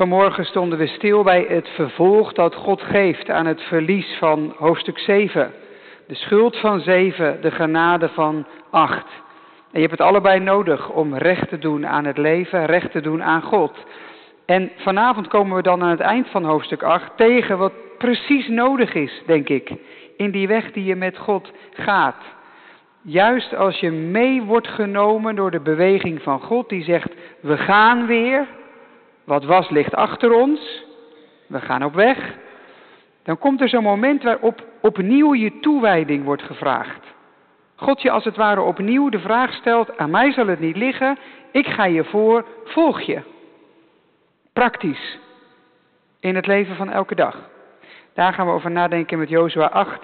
Vanmorgen stonden we stil bij het vervolg dat God geeft aan het verlies van hoofdstuk 7. De schuld van 7, de genade van 8. En je hebt het allebei nodig om recht te doen aan het leven, recht te doen aan God. En vanavond komen we dan aan het eind van hoofdstuk 8 tegen wat precies nodig is, denk ik, in die weg die je met God gaat. Juist als je mee wordt genomen door de beweging van God die zegt, we gaan weer, wat was ligt achter ons, we gaan op weg. Dan komt er zo'n moment waarop opnieuw je toewijding wordt gevraagd. God je als het ware opnieuw de vraag stelt, aan mij zal het niet liggen, ik ga je voor, volg je. Praktisch. In het leven van elke dag. Daar gaan we over nadenken met Jozua 8.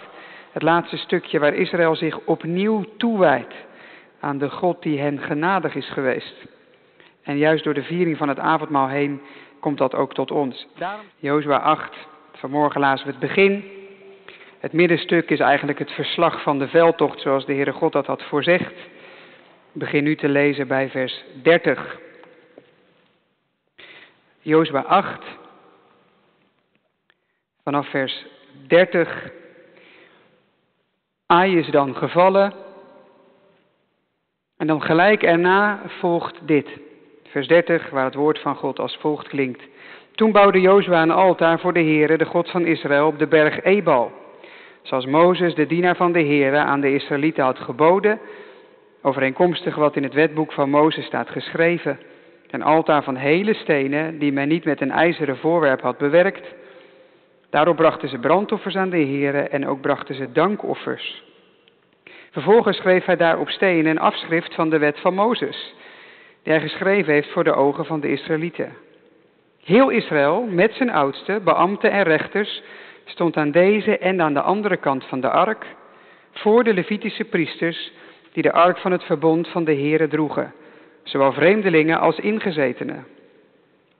Het laatste stukje waar Israël zich opnieuw toewijdt aan de God die hen genadig is geweest. En juist door de viering van het avondmaal heen komt dat ook tot ons. Jozua 8, vanmorgen lazen we het begin. Het middenstuk is eigenlijk het verslag van de veldtocht zoals de Heere God dat had voorzegd. Ik begin nu te lezen bij vers 30. Jozua 8, vanaf vers 30. Ai is dan gevallen. En dan gelijk erna volgt dit. Vers 30, waar het woord van God als volgt klinkt. Toen bouwde Jozua een altaar voor de Heere, de God van Israël, op de berg Ebal. Zoals Mozes, de dienaar van de Heere, aan de Israëlieten had geboden, overeenkomstig wat in het wetboek van Mozes staat geschreven. Een altaar van hele stenen, die men niet met een ijzeren voorwerp had bewerkt. Daarop brachten ze brandoffers aan de Heere en ook brachten ze dankoffers. Vervolgens schreef hij daar op stenen een afschrift van de wet van Mozes, die hij geschreven heeft voor de ogen van de Israëlieten. Heel Israël, met zijn oudsten, beambten en rechters, stond aan deze en aan de andere kant van de ark, voor de Levitische priesters, die de ark van het verbond van de Heere droegen, zowel vreemdelingen als ingezetenen.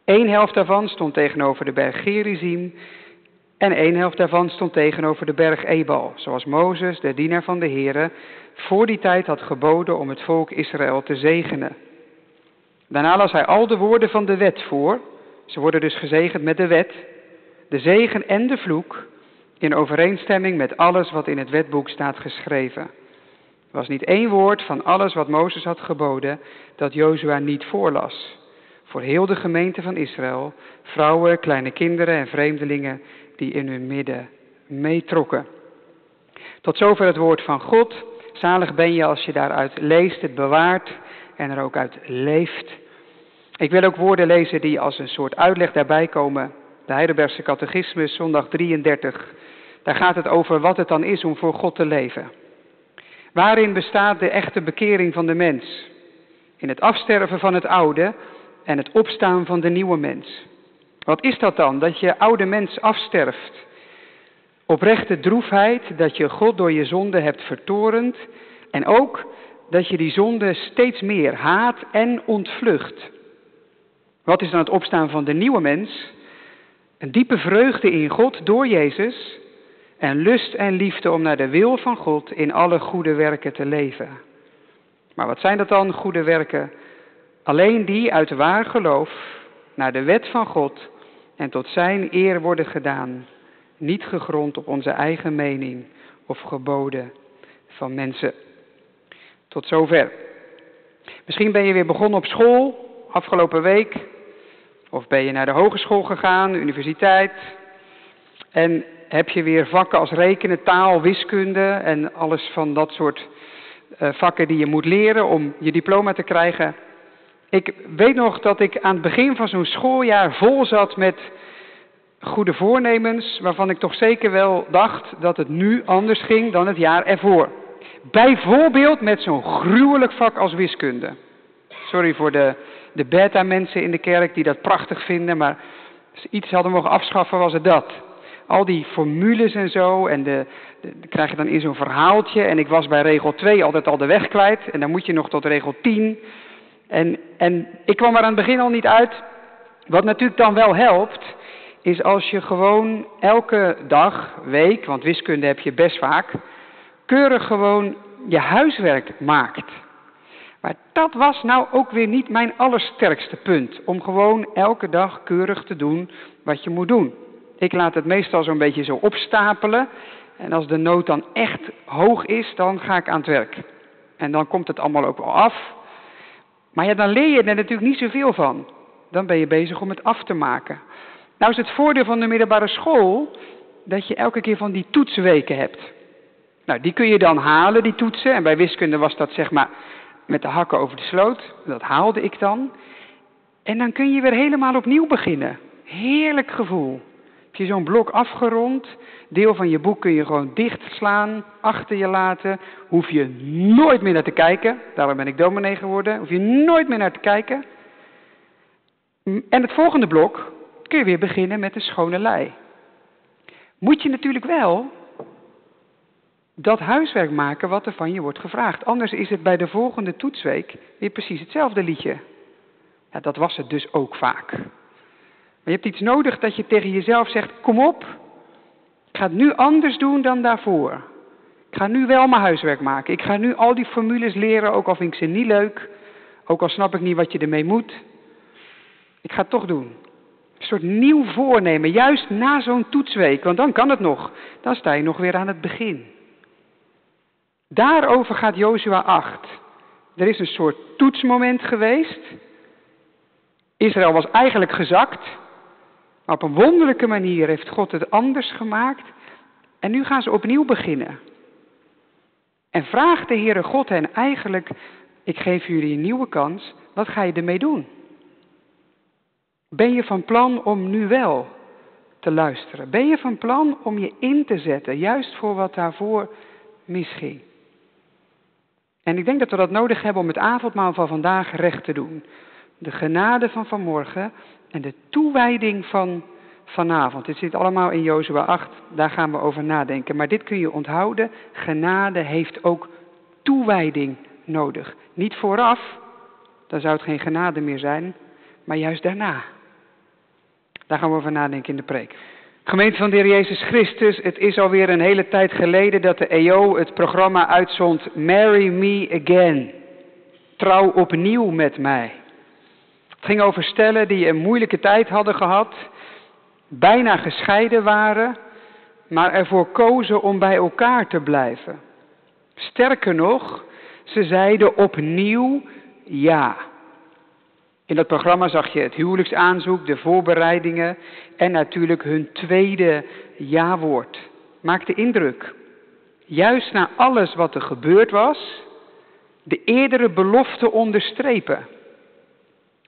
Eén helft daarvan stond tegenover de berg Gerizim en één helft daarvan stond tegenover de berg Ebal, zoals Mozes, de dienaar van de Heere, voor die tijd had geboden om het volk Israël te zegenen. Daarna las hij al de woorden van de wet voor. Ze worden dus gezegend met de wet, de zegen en de vloek, in overeenstemming met alles wat in het wetboek staat geschreven. Er was niet één woord van alles wat Mozes had geboden dat Jozua niet voorlas. Voor heel de gemeente van Israël, vrouwen, kleine kinderen en vreemdelingen die in hun midden meetrokken. Tot zover het woord van God. Zalig ben je als je daaruit leest, het bewaart en er ook uit leeft. Ik wil ook woorden lezen die als een soort uitleg daarbij komen. De Heidelbergse Catechismus, zondag 33. Daar gaat het over wat het dan is om voor God te leven. Waarin bestaat de echte bekering van de mens? In het afsterven van het oude en het opstaan van de nieuwe mens. Wat is dat dan? Dat je oude mens afsterft. Oprechte droefheid, dat je God door je zonde hebt vertorend. En ook dat je die zonde steeds meer haat en ontvlucht. Wat is dan het opstaan van de nieuwe mens? Een diepe vreugde in God door Jezus. En lust en liefde om naar de wil van God in alle goede werken te leven. Maar wat zijn dat dan, goede werken? Alleen die uit waar geloof naar de wet van God en tot Zijn eer worden gedaan, niet gegrond op onze eigen mening of geboden van mensen. Tot zover. Misschien ben je weer begonnen op school afgelopen week, of ben je naar de hogeschool gegaan, universiteit, en heb je weer vakken als rekenen, taal, wiskunde en alles van dat soort uh, vakken die je moet leren om je diploma te krijgen. Ik weet nog dat ik aan het begin van zo'n schooljaar vol zat met goede voornemens, waarvan ik toch zeker wel dacht dat het nu anders ging dan het jaar ervoor. Bijvoorbeeld met zo'n gruwelijk vak als wiskunde. Sorry voor de, de beta-mensen in de kerk die dat prachtig vinden, maar als ze iets hadden mogen afschaffen was het dat. Al die formules en zo, en de, krijg je dan in zo'n verhaaltje. En ik was bij regel 2 altijd al de weg kwijt, en dan moet je nog tot regel 10. En, en ik kwam er aan het begin al niet uit. Wat natuurlijk dan wel helpt, is als je gewoon elke dag, week, want wiskunde heb je best vaak, keurig gewoon je huiswerk maakt. Maar dat was nou ook weer niet mijn allersterkste punt. Om gewoon elke dag keurig te doen wat je moet doen. Ik laat het meestal zo'n beetje zo opstapelen. En als de nood dan echt hoog is, dan ga ik aan het werk. En dan komt het allemaal ook wel af. Maar ja, dan leer je er natuurlijk niet zoveel van. Dan ben je bezig om het af te maken. Nou is het voordeel van de middelbare school dat je elke keer van die toetsweken hebt. Nou, die kun je dan halen, die toetsen. En bij wiskunde was dat zeg maar met de hakken over de sloot. Dat haalde ik dan. En dan kun je weer helemaal opnieuw beginnen. Heerlijk gevoel. Heb je zo'n blok afgerond, deel van je boek kun je gewoon dichtslaan, achter je laten. Hoef je nooit meer naar te kijken. Daarom ben ik dominee geworden. Hoef je nooit meer naar te kijken. En het volgende blok kun je weer beginnen met een schone lei. Moet je natuurlijk wel dat huiswerk maken wat er van je wordt gevraagd. Anders is het bij de volgende toetsweek weer precies hetzelfde liedje. Ja, dat was het dus ook vaak. Maar je hebt iets nodig dat je tegen jezelf zegt: Kom op, ik ga het nu anders doen dan daarvoor. Ik ga nu wel mijn huiswerk maken. Ik ga nu al die formules leren, ook al vind ik ze niet leuk. Ook al snap ik niet wat je ermee moet. Ik ga het toch doen. Een soort nieuw voornemen, juist na zo'n toetsweek, want dan kan het nog. Dan sta je nog weer aan het begin. Daarover gaat Jozua 8. Er is een soort toetsmoment geweest. Israël was eigenlijk gezakt. Maar op een wonderlijke manier heeft God het anders gemaakt. En nu gaan ze opnieuw beginnen. En vraagt de Heere God hen eigenlijk, ik geef jullie een nieuwe kans, wat ga je ermee doen? Ben je van plan om nu wel te luisteren? Ben je van plan om je in te zetten, juist voor wat daarvoor misging? En ik denk dat we dat nodig hebben om het avondmaal van vandaag recht te doen. De genade van vanmorgen en de toewijding van vanavond. Dit zit allemaal in Jozua 8, daar gaan we over nadenken. Maar dit kun je onthouden, genade heeft ook toewijding nodig. Niet vooraf, dan zou het geen genade meer zijn, maar juist daarna. Daar gaan we over nadenken in de preek. Gemeente van de Heer Jezus Christus, het is alweer een hele tijd geleden dat de EO het programma uitzond Marry Me Again. Trouw opnieuw met mij. Het ging over stellen die een moeilijke tijd hadden gehad, bijna gescheiden waren, maar ervoor kozen om bij elkaar te blijven. Sterker nog, ze zeiden opnieuw ja. In dat programma zag je het huwelijksaanzoek, de voorbereidingen en natuurlijk hun tweede ja-woord. Maakte indruk. Juist na alles wat er gebeurd was, de eerdere belofte onderstrepen.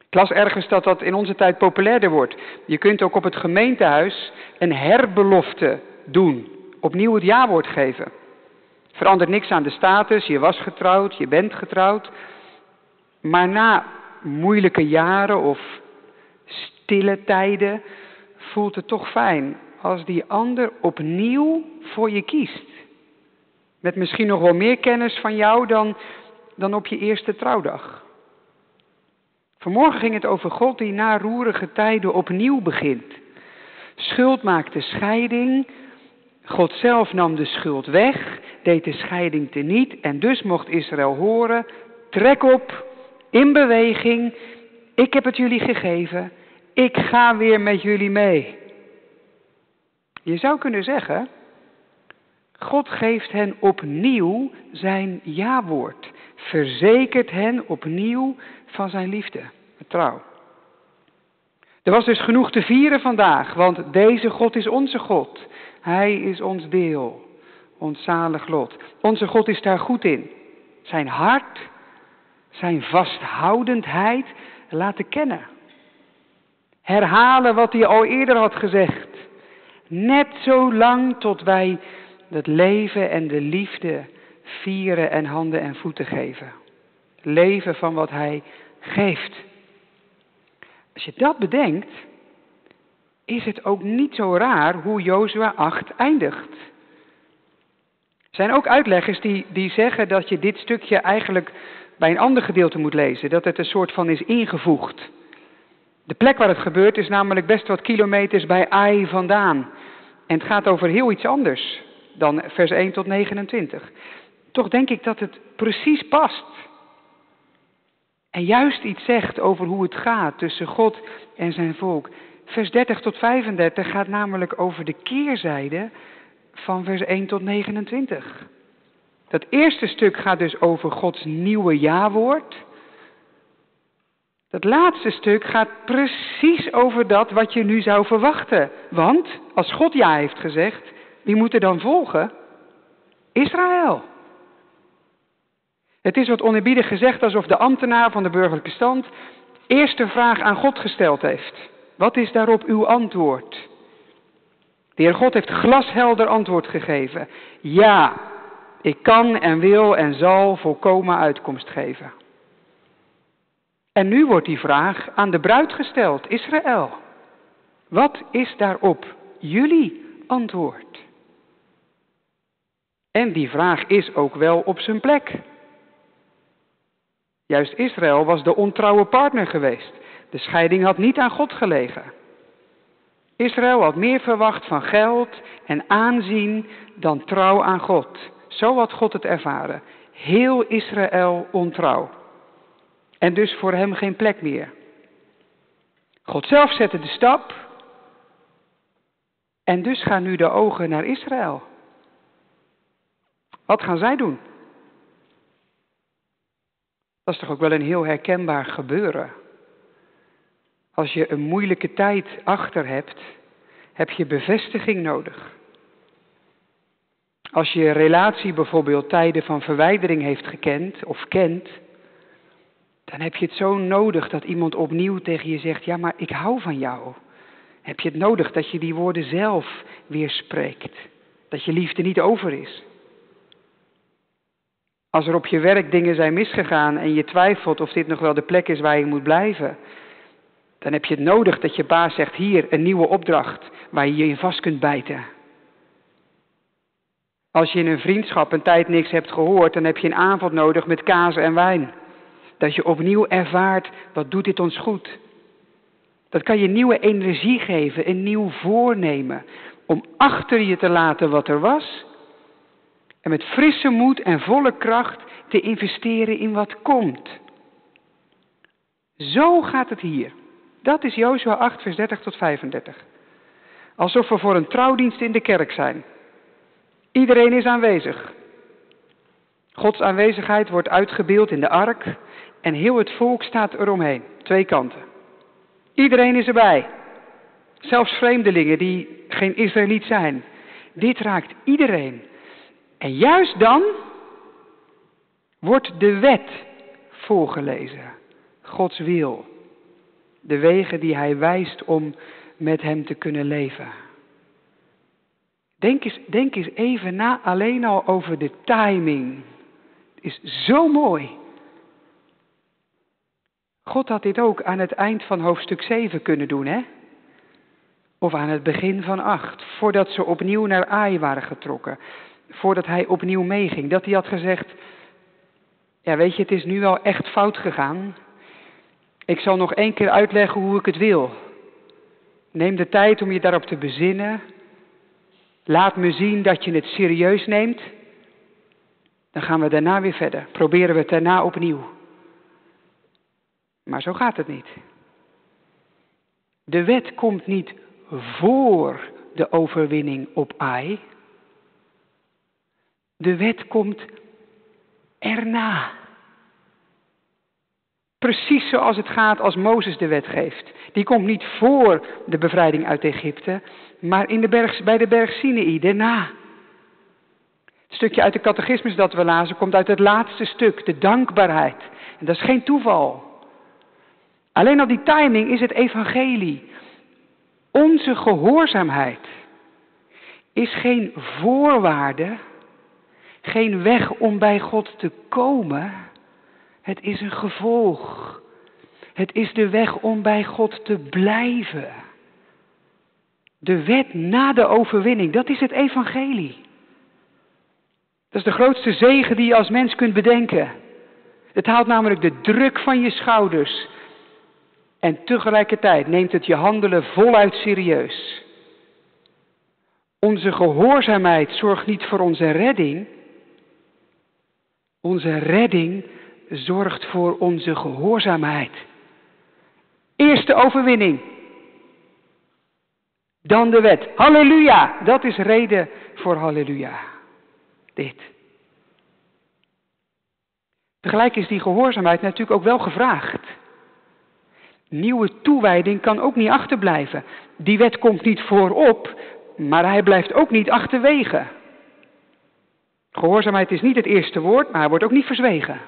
Ik las ergens dat dat in onze tijd populairder wordt. Je kunt ook op het gemeentehuis een herbelofte doen. Opnieuw het ja-woord geven. Verandert niks aan de status, je was getrouwd, je bent getrouwd. Maar na moeilijke jaren of stille tijden voelt het toch fijn als die ander opnieuw voor je kiest. Met misschien nog wel meer kennis van jou dan, dan op je eerste trouwdag. Vanmorgen ging het over God die na roerige tijden opnieuw begint. Schuld maakte scheiding. God zelf nam de schuld weg, deed de scheiding teniet en dus mocht Israël horen, trek op, in beweging, ik heb het jullie gegeven, ik ga weer met jullie mee. Je zou kunnen zeggen, God geeft hen opnieuw zijn ja-woord, verzekert hen opnieuw van zijn liefde, trouw. Er was dus genoeg te vieren vandaag, want deze God is onze God. Hij is ons deel, ons zalig lot. Onze God is daar goed in. Zijn hart, zijn vasthoudendheid laten kennen. Herhalen wat hij al eerder had gezegd. Net zo lang tot wij het leven en de liefde vieren en handen en voeten geven. Leven van wat hij geeft. Als je dat bedenkt, is het ook niet zo raar hoe Jozua 8 eindigt. Er zijn ook uitleggers die, die zeggen dat je dit stukje eigenlijk bij een ander gedeelte moet lezen. Dat het een soort van is ingevoegd. De plek waar het gebeurt is namelijk best wat kilometers bij Ai vandaan. En het gaat over heel iets anders dan vers 1 tot 29. Toch denk ik dat het precies past. En juist iets zegt over hoe het gaat tussen God en zijn volk. Vers 30 tot 35 gaat namelijk over de keerzijde van vers 1 tot 29. Dat eerste stuk gaat dus over Gods nieuwe ja-woord. Dat laatste stuk gaat precies over dat wat je nu zou verwachten. Want als God ja heeft gezegd, wie moet er dan volgen? Israël. Het is wat oneerbiedig gezegd alsof de ambtenaar van de burgerlijke stand eerste vraag aan God gesteld heeft. Wat is daarop uw antwoord? De Heer God heeft glashelder antwoord gegeven. Ja, ik kan en wil en zal volkomen uitkomst geven. En nu wordt die vraag aan de bruid gesteld, Israël. Wat is daarop jullie antwoord? En die vraag is ook wel op zijn plek. Juist Israël was de ontrouwe partner geweest. De scheiding had niet aan God gelegen. Israël had meer verwacht van geld en aanzien dan trouw aan God. Zo had God het ervaren. Heel Israël ontrouw. En dus voor hem geen plek meer. God zelf zette de stap. En dus gaan nu de ogen naar Israël. Wat gaan zij doen? Dat is toch ook wel een heel herkenbaar gebeuren. Als je een moeilijke tijd achter hebt, heb je bevestiging nodig. Als je relatie bijvoorbeeld tijden van verwijdering heeft gekend of kent, dan heb je het zo nodig dat iemand opnieuw tegen je zegt, ja maar ik hou van jou. Heb je het nodig dat je die woorden zelf weer spreekt, dat je liefde niet over is. Als er op je werk dingen zijn misgegaan en je twijfelt of dit nog wel de plek is waar je moet blijven, dan heb je het nodig dat je baas zegt, hier een nieuwe opdracht waar je je in vast kunt bijten. Als je in een vriendschap een tijd niks hebt gehoord, dan heb je een avond nodig met kaas en wijn. Dat je opnieuw ervaart, wat doet dit ons goed? Dat kan je nieuwe energie geven, een nieuw voornemen. Om achter je te laten wat er was. En met frisse moed en volle kracht te investeren in wat komt. Zo gaat het hier. Dat is Jozua 8, vers 30 tot 35. Alsof we voor een trouwdienst in de kerk zijn. Iedereen is aanwezig. Gods aanwezigheid wordt uitgebeeld in de ark en heel het volk staat eromheen, twee kanten. Iedereen is erbij. Zelfs vreemdelingen die geen Israëliet zijn. Dit raakt iedereen. En juist dan wordt de wet voorgelezen. Gods wil. De wegen die hij wijst om met hem te kunnen leven. Denk eens, denk eens even na alleen al over de timing. Het is zo mooi. God had dit ook aan het eind van hoofdstuk 7 kunnen doen, hè? Of aan het begin van 8, voordat ze opnieuw naar Ai waren getrokken. Voordat hij opnieuw meeging. Dat hij had gezegd, ja weet je, het is nu wel echt fout gegaan. Ik zal nog één keer uitleggen hoe ik het wil. Neem de tijd om je daarop te bezinnen. Laat me zien dat je het serieus neemt. Dan gaan we daarna weer verder. Proberen we het daarna opnieuw. Maar zo gaat het niet. De wet komt niet voor de overwinning op Ai. De wet komt erna. Precies zoals het gaat als Mozes de wet geeft. Die komt niet voor de bevrijding uit Egypte, maar in de bij de berg Sinai, daarna. Het stukje uit de catechismus dat we lazen komt uit het laatste stuk, de dankbaarheid. En dat is geen toeval. Alleen al die timing is het evangelie. Onze gehoorzaamheid is geen voorwaarde, geen weg om bij God te komen. Het is een gevolg. Het is de weg om bij God te blijven. De wet na de overwinning, dat is het evangelie. Dat is de grootste zegen die je als mens kunt bedenken. Het haalt namelijk de druk van je schouders. En tegelijkertijd neemt het je handelen voluit serieus. Onze gehoorzaamheid zorgt niet voor onze redding. Onze redding zorgt voor onze gehoorzaamheid. Eerste overwinning. Dan de wet. Halleluja. Dat is reden voor halleluja. Dit. Tegelijk is die gehoorzaamheid natuurlijk ook wel gevraagd. Nieuwe toewijding kan ook niet achterblijven. Die wet komt niet voorop, maar hij blijft ook niet achterwege. Gehoorzaamheid is niet het eerste woord, maar hij wordt ook niet verzwegen.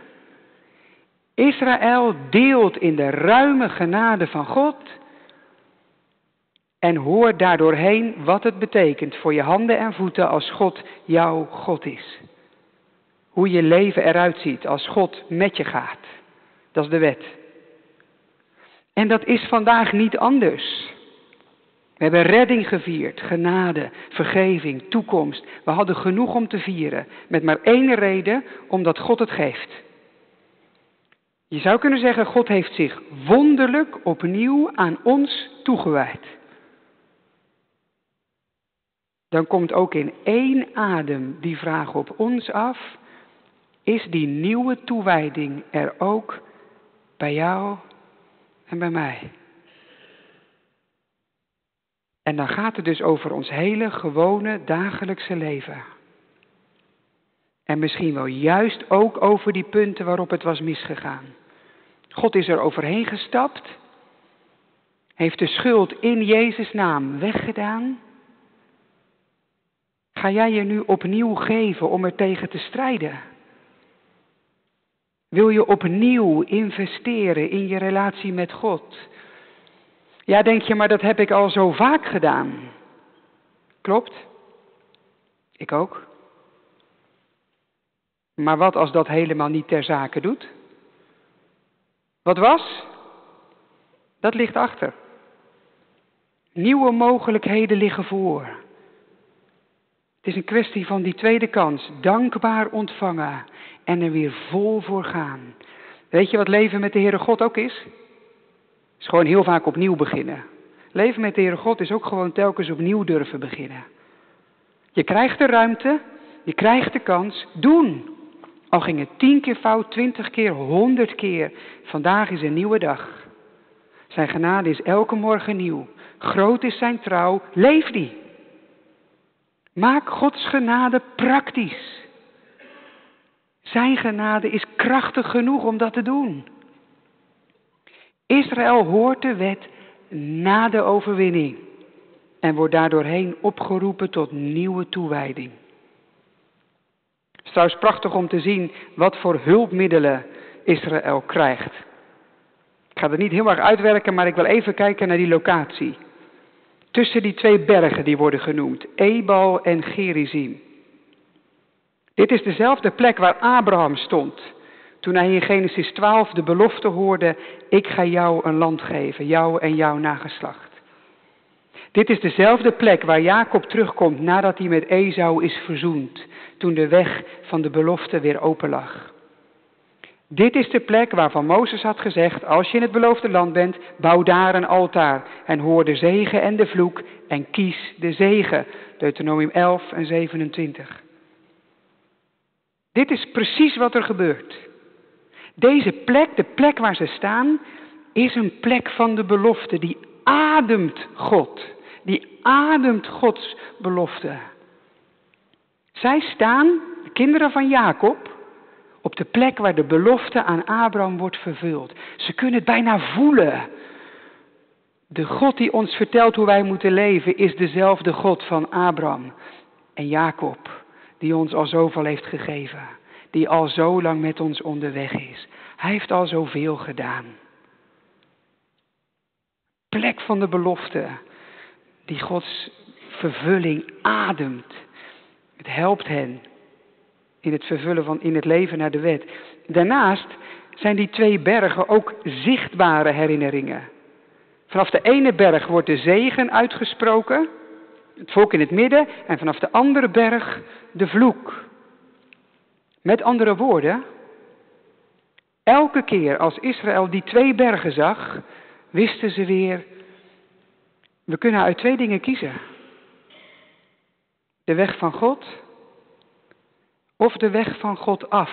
Israël deelt in de ruime genade van God en hoort daardoorheen wat het betekent voor je handen en voeten als God jouw God is. Hoe je leven eruit ziet als God met je gaat. Dat is de wet. En dat is vandaag niet anders. We hebben redding gevierd, genade, vergeving, toekomst. We hadden genoeg om te vieren, met maar één reden, omdat God het geeft. Je zou kunnen zeggen, God heeft zich wonderlijk opnieuw aan ons toegewijd. Dan komt ook in één adem die vraag op ons af, is die nieuwe toewijding er ook bij jou en bij mij? En dan gaat het dus over ons hele gewone dagelijkse leven. En misschien wel juist ook over die punten waarop het was misgegaan. God is er overheen gestapt, heeft de schuld in Jezus' naam weggedaan. Ga jij je nu opnieuw geven om er tegen te strijden? Wil je opnieuw investeren in je relatie met God? Ja, denk je, maar dat heb ik al zo vaak gedaan. Klopt? Ik ook. Maar wat als dat helemaal niet ter zake doet? Wat was? Dat ligt achter. Nieuwe mogelijkheden liggen voor. Het is een kwestie van die tweede kans. Dankbaar ontvangen en er weer vol voor gaan. Weet je wat leven met de Heere God ook is? is gewoon heel vaak opnieuw beginnen. Leven met de Heere God is ook gewoon telkens opnieuw durven beginnen. Je krijgt de ruimte, je krijgt de kans, doen. Al ging het tien keer fout, twintig keer, honderd keer. Vandaag is een nieuwe dag. Zijn genade is elke morgen nieuw. Groot is zijn trouw, leef die. Maak Gods genade praktisch. Zijn genade is krachtig genoeg om dat te doen. Israël hoort de wet na de overwinning en wordt daardoorheen opgeroepen tot nieuwe toewijding. Het is trouwens prachtig om te zien wat voor hulpmiddelen Israël krijgt. Ik ga er niet heel erg uitwerken, maar ik wil even kijken naar die locatie. Tussen die twee bergen die worden genoemd, Ebal en Gerizim. Dit is dezelfde plek waar Abraham stond toen hij in Genesis 12 de belofte hoorde, ik ga jou een land geven, jou en jouw nageslacht. Dit is dezelfde plek waar Jacob terugkomt nadat hij met Esau is verzoend, toen de weg van de belofte weer open lag. Dit is de plek waarvan Mozes had gezegd, als je in het beloofde land bent, bouw daar een altaar en hoor de zegen en de vloek en kies de zegen. Deuteronomium 11 en 27. Dit is precies wat er gebeurt. Deze plek, de plek waar ze staan, is een plek van de belofte. Die ademt God. Die ademt Gods belofte. Zij staan, de kinderen van Jacob, op de plek waar de belofte aan Abraham wordt vervuld. Ze kunnen het bijna voelen. De God die ons vertelt hoe wij moeten leven is dezelfde God van Abraham en Jacob, die ons al zoveel heeft gegeven die al zo lang met ons onderweg is. Hij heeft al zoveel gedaan. Plek van de belofte, die Gods vervulling ademt. Het helpt hen in het vervullen van in het leven naar de wet. Daarnaast zijn die twee bergen ook zichtbare herinneringen. Vanaf de ene berg wordt de zegen uitgesproken, het volk in het midden, en vanaf de andere berg de vloek. Met andere woorden, elke keer als Israël die twee bergen zag, wisten ze weer, we kunnen uit twee dingen kiezen. De weg van God of de weg van God af.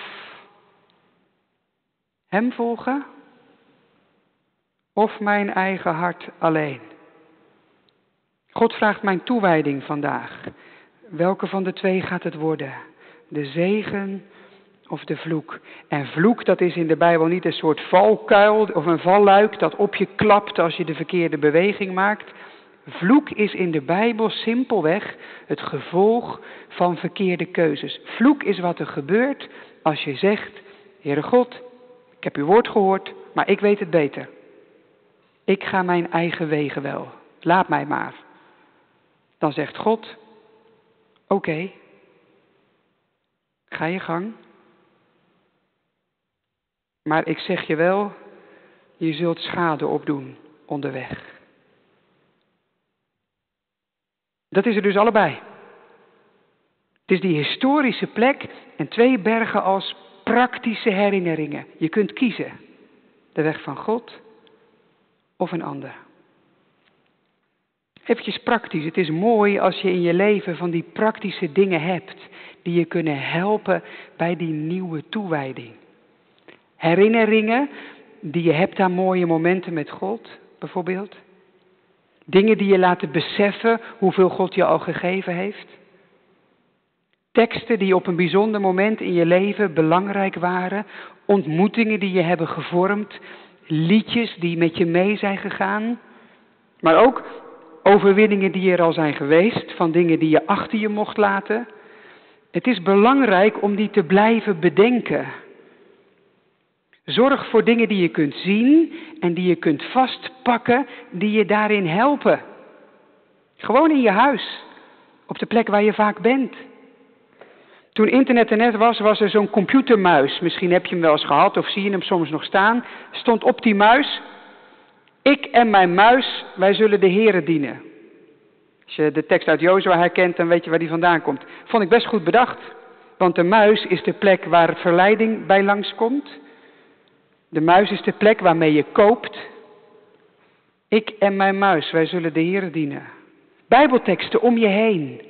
Hem volgen of mijn eigen hart alleen? God vraagt mijn toewijding vandaag. Welke van de twee gaat het worden? De zegen of de vloek? En vloek, dat is in de Bijbel niet een soort valkuil of een valluik dat op je klapt als je de verkeerde beweging maakt. Vloek is in de Bijbel simpelweg het gevolg van verkeerde keuzes. Vloek is wat er gebeurt als je zegt, Heere God, ik heb uw woord gehoord, maar ik weet het beter. Ik ga mijn eigen wegen wel. Laat mij maar. Dan zegt God, oké, ga je gang. Maar ik zeg je wel, je zult schade opdoen onderweg. Dat is er dus allebei. Het is die historische plek en twee bergen als praktische herinneringen. Je kunt kiezen. De weg van God of een ander. Even praktisch. Het is mooi als je in je leven van die praktische dingen hebt die je kunnen helpen bij die nieuwe toewijding. Herinneringen die je hebt aan mooie momenten met God, bijvoorbeeld. Dingen die je laten beseffen hoeveel God je al gegeven heeft. Teksten die op een bijzonder moment in je leven belangrijk waren. Ontmoetingen die je hebben gevormd. Liedjes die met je mee zijn gegaan. Maar ook overwinningen die er al zijn geweest. Van dingen die je achter je mocht laten. Het is belangrijk om die te blijven bedenken. Zorg voor dingen die je kunt zien en die je kunt vastpakken, die je daarin helpen. Gewoon in je huis, op de plek waar je vaak bent. Toen internet er net was, was er zo'n computermuis. Misschien heb je hem wel eens gehad of zie je hem soms nog staan. Stond op die muis, ik en mijn muis, wij zullen de Here dienen. Als je de tekst uit Jozua herkent, dan weet je waar die vandaan komt. Vond ik best goed bedacht. Want de muis is de plek waar verleiding bij langskomt. De muis is de plek waarmee je koopt. Ik en mijn muis, wij zullen de Heer dienen. Bijbelteksten om je heen.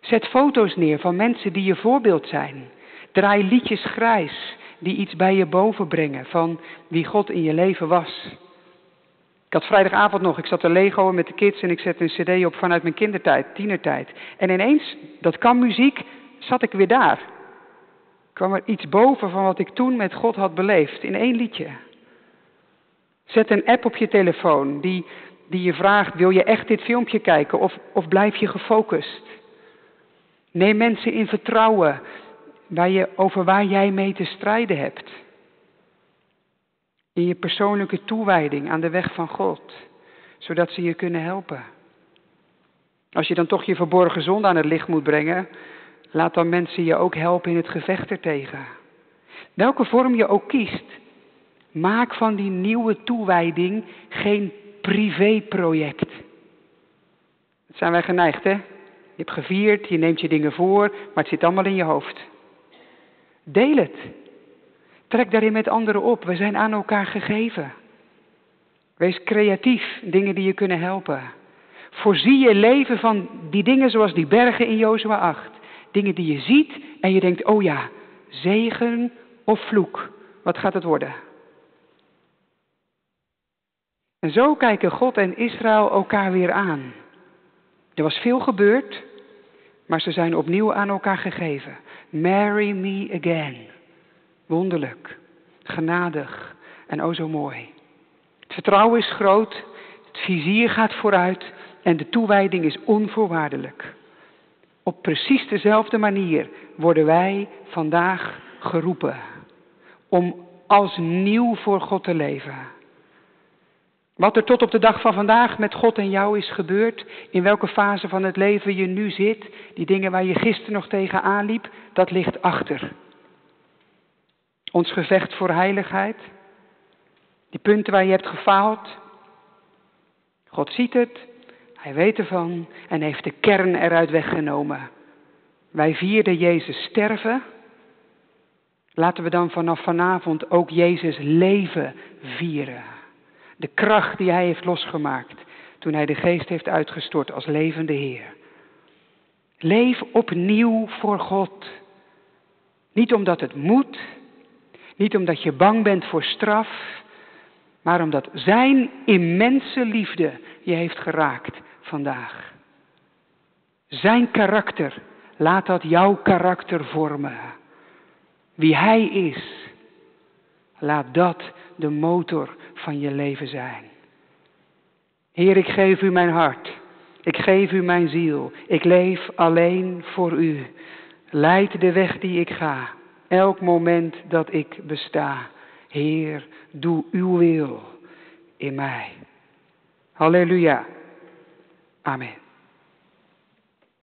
Zet foto's neer van mensen die je voorbeeld zijn. Draai liedjes grijs die iets bij je boven brengen van wie God in je leven was. Ik had vrijdagavond nog, ik zat te Lego met de kids en ik zette een cd op vanuit mijn kindertijd, tienertijd. En ineens, dat kan muziek, zat ik weer daar kwam er iets boven van wat ik toen met God had beleefd in één liedje. Zet een app op je telefoon die, die je vraagt, wil je echt dit filmpje kijken of, of blijf je gefocust? Neem mensen in vertrouwen waar je, over waar jij mee te strijden hebt. In je persoonlijke toewijding aan de weg van God, zodat ze je kunnen helpen. Als je dan toch je verborgen zonde aan het licht moet brengen, Laat dan mensen je ook helpen in het gevecht ertegen. Welke vorm je ook kiest, maak van die nieuwe toewijding geen privéproject. Dat zijn wij geneigd, hè? Je hebt gevierd, je neemt je dingen voor, maar het zit allemaal in je hoofd. Deel het. Trek daarin met anderen op. We zijn aan elkaar gegeven. Wees creatief, dingen die je kunnen helpen. Voorzie je leven van die dingen zoals die bergen in Jozua 8. Dingen die je ziet en je denkt, oh ja, zegen of vloek. Wat gaat het worden? En zo kijken God en Israël elkaar weer aan. Er was veel gebeurd, maar ze zijn opnieuw aan elkaar gegeven. Marry me again. Wonderlijk, genadig en o zo mooi. Het vertrouwen is groot, het vizier gaat vooruit en de toewijding is onvoorwaardelijk. Op precies dezelfde manier worden wij vandaag geroepen om als nieuw voor God te leven. Wat er tot op de dag van vandaag met God en jou is gebeurd, in welke fase van het leven je nu zit, die dingen waar je gisteren nog tegen aanliep, dat ligt achter. Ons gevecht voor heiligheid, die punten waar je hebt gefaald, God ziet het, hij weet ervan en heeft de kern eruit weggenomen. Wij vierden Jezus sterven. Laten we dan vanaf vanavond ook Jezus leven vieren. De kracht die Hij heeft losgemaakt toen Hij de geest heeft uitgestort als levende Heer. Leef opnieuw voor God. Niet omdat het moet, Niet omdat je bang bent voor straf, maar omdat Zijn immense liefde je heeft geraakt vandaag. Zijn karakter, laat dat jouw karakter vormen. Wie Hij is, laat dat de motor van je leven zijn. Heer, ik geef u mijn hart. Ik geef u mijn ziel. Ik leef alleen voor u. Leid de weg die ik ga. Elk moment dat ik besta. Heer, doe uw wil in mij. Halleluja. Amen.